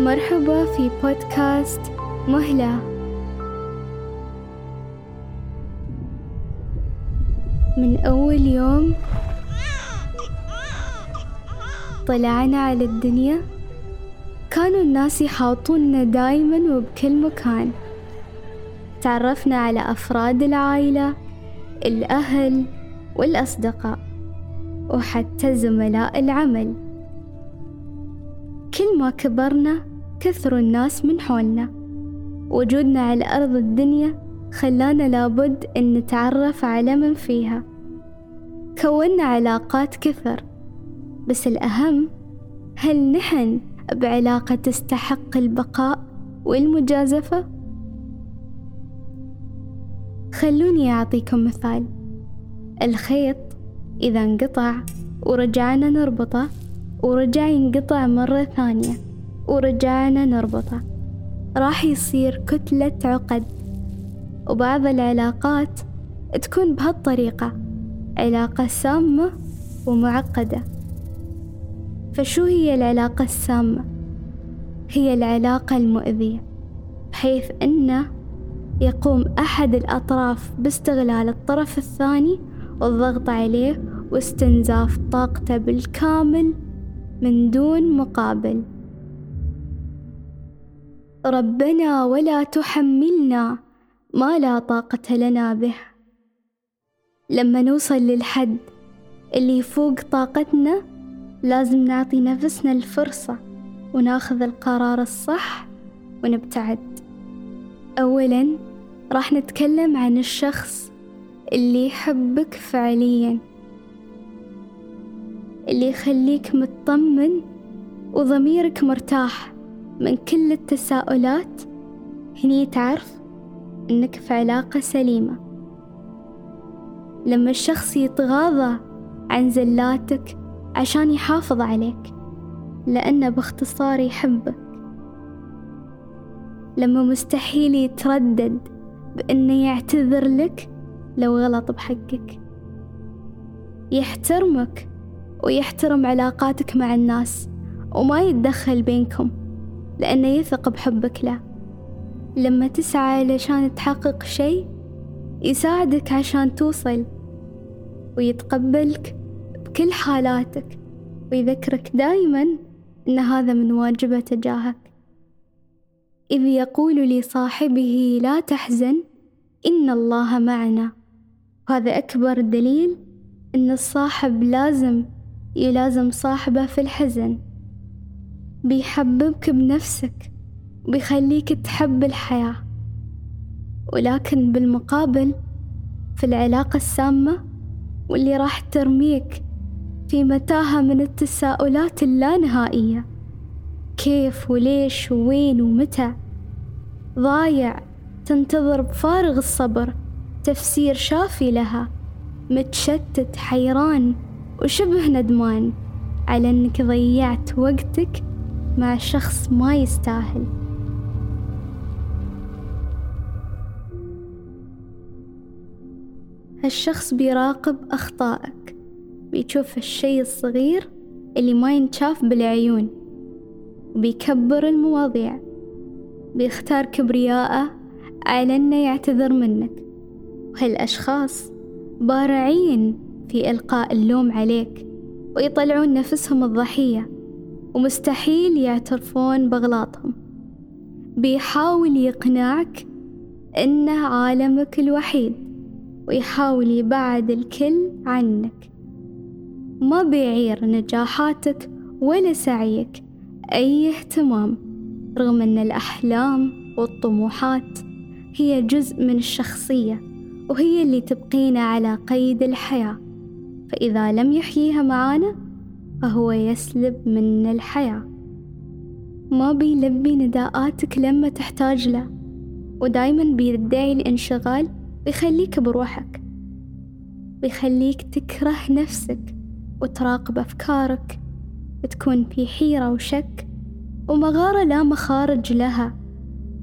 مرحبا في بودكاست مهلة. من أول يوم طلعنا على الدنيا كانوا الناس يحاطوننا دايما وبكل مكان. تعرفنا على أفراد العائلة الأهل والأصدقاء وحتى زملاء العمل. كل ما كبرنا كثروا الناس من حولنا. وجودنا على أرض الدنيا خلانا لابد أن نتعرف على من فيها. كونا علاقات كثر بس الأهم هل نحن بعلاقة تستحق البقاء والمجازفة؟ خلوني أعطيكم مثال. الخيط إذا انقطع ورجعنا نربطه ورجع ينقطع مرة ثانية. ورجعنا نربطه. راح يصير كتلة عقد. وبعض العلاقات تكون بهالطريقة. علاقة سامة ومعقدة. فشو هي العلاقة السامة؟ هي العلاقة المؤذية. بحيث أنه يقوم أحد الأطراف باستغلال الطرف الثاني والضغط عليه واستنزاف طاقته بالكامل من دون مقابل. ربنا ولا تحملنا ما لا طاقة لنا به. لما نوصل للحد اللي يفوق طاقتنا لازم نعطي نفسنا الفرصة وناخذ القرار الصح ونبتعد. أولا راح نتكلم عن الشخص اللي يحبك فعليا. اللي يخليك مطمن وضميرك مرتاح من كل التساؤلات. هني تعرف إنك في علاقة سليمة. لما الشخص يتغاضى عن زلاتك عشان يحافظ عليك لأنه باختصار يحبك. لما مستحيل يتردد بأنه يعتذر لك لو غلط بحقك. يحترمك ويحترم علاقاتك مع الناس وما يتدخل بينكم لأنه يثق بحبك له. لما تسعى علشان تحقق شيء يساعدك عشان توصل ويتقبلك بكل حالاتك ويذكرك دايما أن هذا من واجبه تجاهك. إذ يقول لصاحبه لا تحزن إن الله معنا. وهذا أكبر دليل أن الصاحب لازم يلازم صاحبه في الحزن. بيحببك بنفسك وبيخليك تحب الحياة. ولكن بالمقابل في العلاقة السامة واللي راح ترميك في متاهة من التساؤلات اللانهائية. كيف وليش ووين ومتى؟ ضايع تنتظر بفارغ الصبر تفسير شافي لها. متشتت حيران. وشبه ندمان على إنك ضيعت وقتك مع شخص ما يستاهل. هالشخص بيراقب أخطائك بيشوف الشي الصغير اللي ما ينشاف بالعيون وبيكبر المواضيع بيختار كبرياءه على إنه يعتذر منك. وهالأشخاص بارعين في إلقاء اللوم عليك ويطلعون نفسهم الضحية ومستحيل يعترفون بأغلاطهم بيحاول يقنعك إنه عالمك الوحيد ويحاول يبعد الكل عنك. ما بيعير نجاحاتك ولا سعيك أي اهتمام رغم أن الأحلام والطموحات هي جزء من الشخصية وهي اللي تبقينا على قيد الحياة. فإذا لم يحييها معانا فهو يسلب منا الحياة. ما بيلبي نداءاتك لما تحتاج له ودايما بيدعي الانشغال بيخليك بروحك. بيخليك تكره نفسك وتراقب أفكارك بتكون في حيرة وشك ومغارة لا مخارج لها.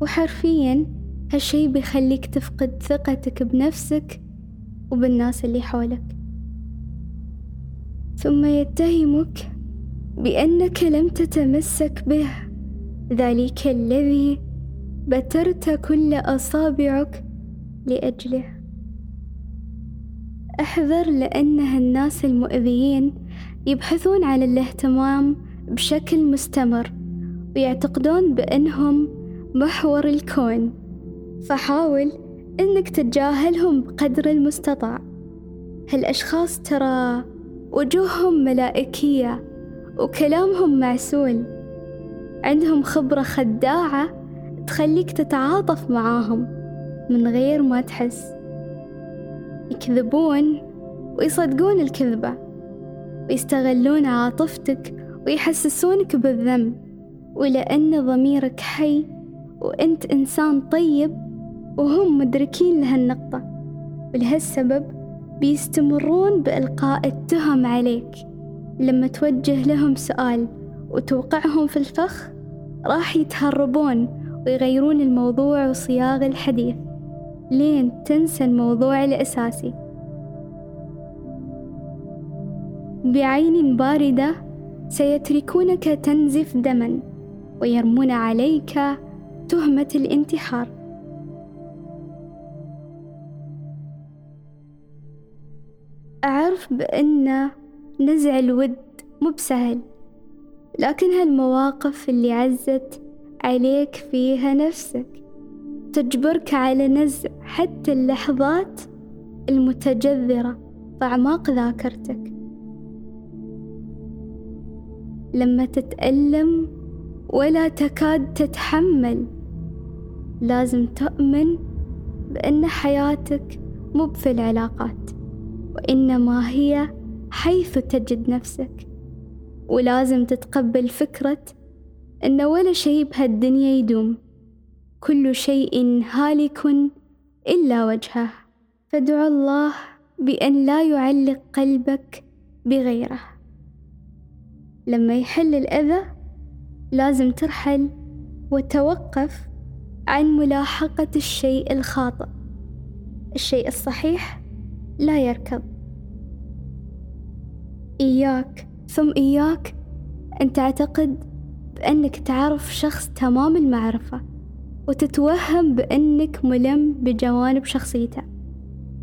وحرفيا هالشي بيخليك تفقد ثقتك بنفسك وبالناس اللي حولك. ثم يتهمك بأنك لم تتمسك به. ذلك الذي بترت كل أصابعك لأجله. أحذر لأنه الناس المؤذيين يبحثون عن الاهتمام بشكل مستمر ويعتقدون بأنهم محور الكون. فحاول أنك تتجاهلهم بقدر المستطاع. هالأشخاص ترى وجوههم ملائكية وكلامهم معسول. عندهم خبرة خداعة تخليك تتعاطف معاهم من غير ما تحس. يكذبون ويصدقون الكذبة ويستغلون عاطفتك ويحسسونك بالذنب. ولأن ضميرك حي وأنت إنسان طيب وهم مدركين لهالنقطة. ولهالسبب بيستمرون بإلقاء التهم عليك. لما توجه لهم سؤال وتوقعهم في الفخ راح يتهربون ويغيرون الموضوع وصياغ الحديث لين تنسى الموضوع الأساسي. بعين باردة سيتركونك تنزف دما ويرمون عليك تهمة الانتحار. أعرف بأن نزع الود مو بسهل لكن هالمواقف اللي عزت عليك فيها نفسك تجبرك على نزع حتى اللحظات المتجذرة في أعماق ذاكرتك. لما تتألم ولا تكاد تتحمل لازم تؤمن بأن حياتك مو في العلاقات. وإنما هي حيث تجد نفسك. ولازم تتقبل فكرة أن ولا شيء بهالدنيا يدوم. كل شيء هالك إلا وجهه. فادع الله بأن لا يعلق قلبك بغيره. لما يحل الأذى لازم ترحل وتوقف عن ملاحقة الشيء الخاطئ. الشيء الصحيح لا يركض إياك. ثم إياك أن تعتقد بأنك تعرف شخص تمام المعرفة وتتوهم بأنك ملم بجوانب شخصيته.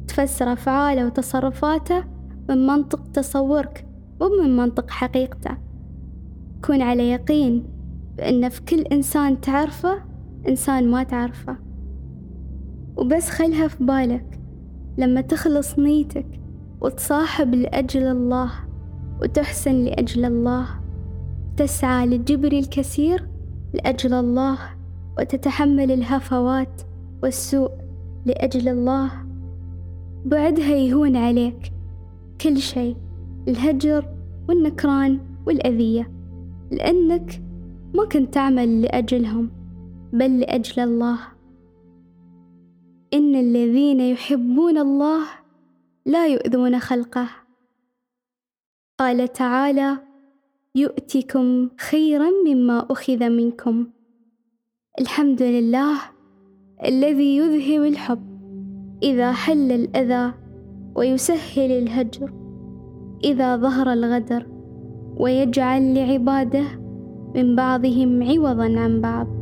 تفسر أفعاله وتصرفاته من منطق تصورك مو من منطق حقيقته. كون على يقين بأن في كل إنسان تعرفه إنسان ما تعرفه. وبس خلها في بالك. لما تخلص نيتك وتصاحب لأجل الله وتحسن لأجل الله تسعى لجبر الكثير لأجل الله وتتحمل الهفوات والسوء لأجل الله. بعدها يهون عليك كل شيء الهجر والنكران والأذية لأنك ما كنت تعمل لأجلهم بل لأجل الله. إن الذين يحبون الله لا يؤذون خلقه. قال تعالى يؤتكم خيرا مما أخذ منكم. الحمد لله الذي يذهب الحب إذا حل الأذى ويسهل الهجر إذا ظهر الغدر ويجعل لعباده من بعضهم عوضا عن بعض.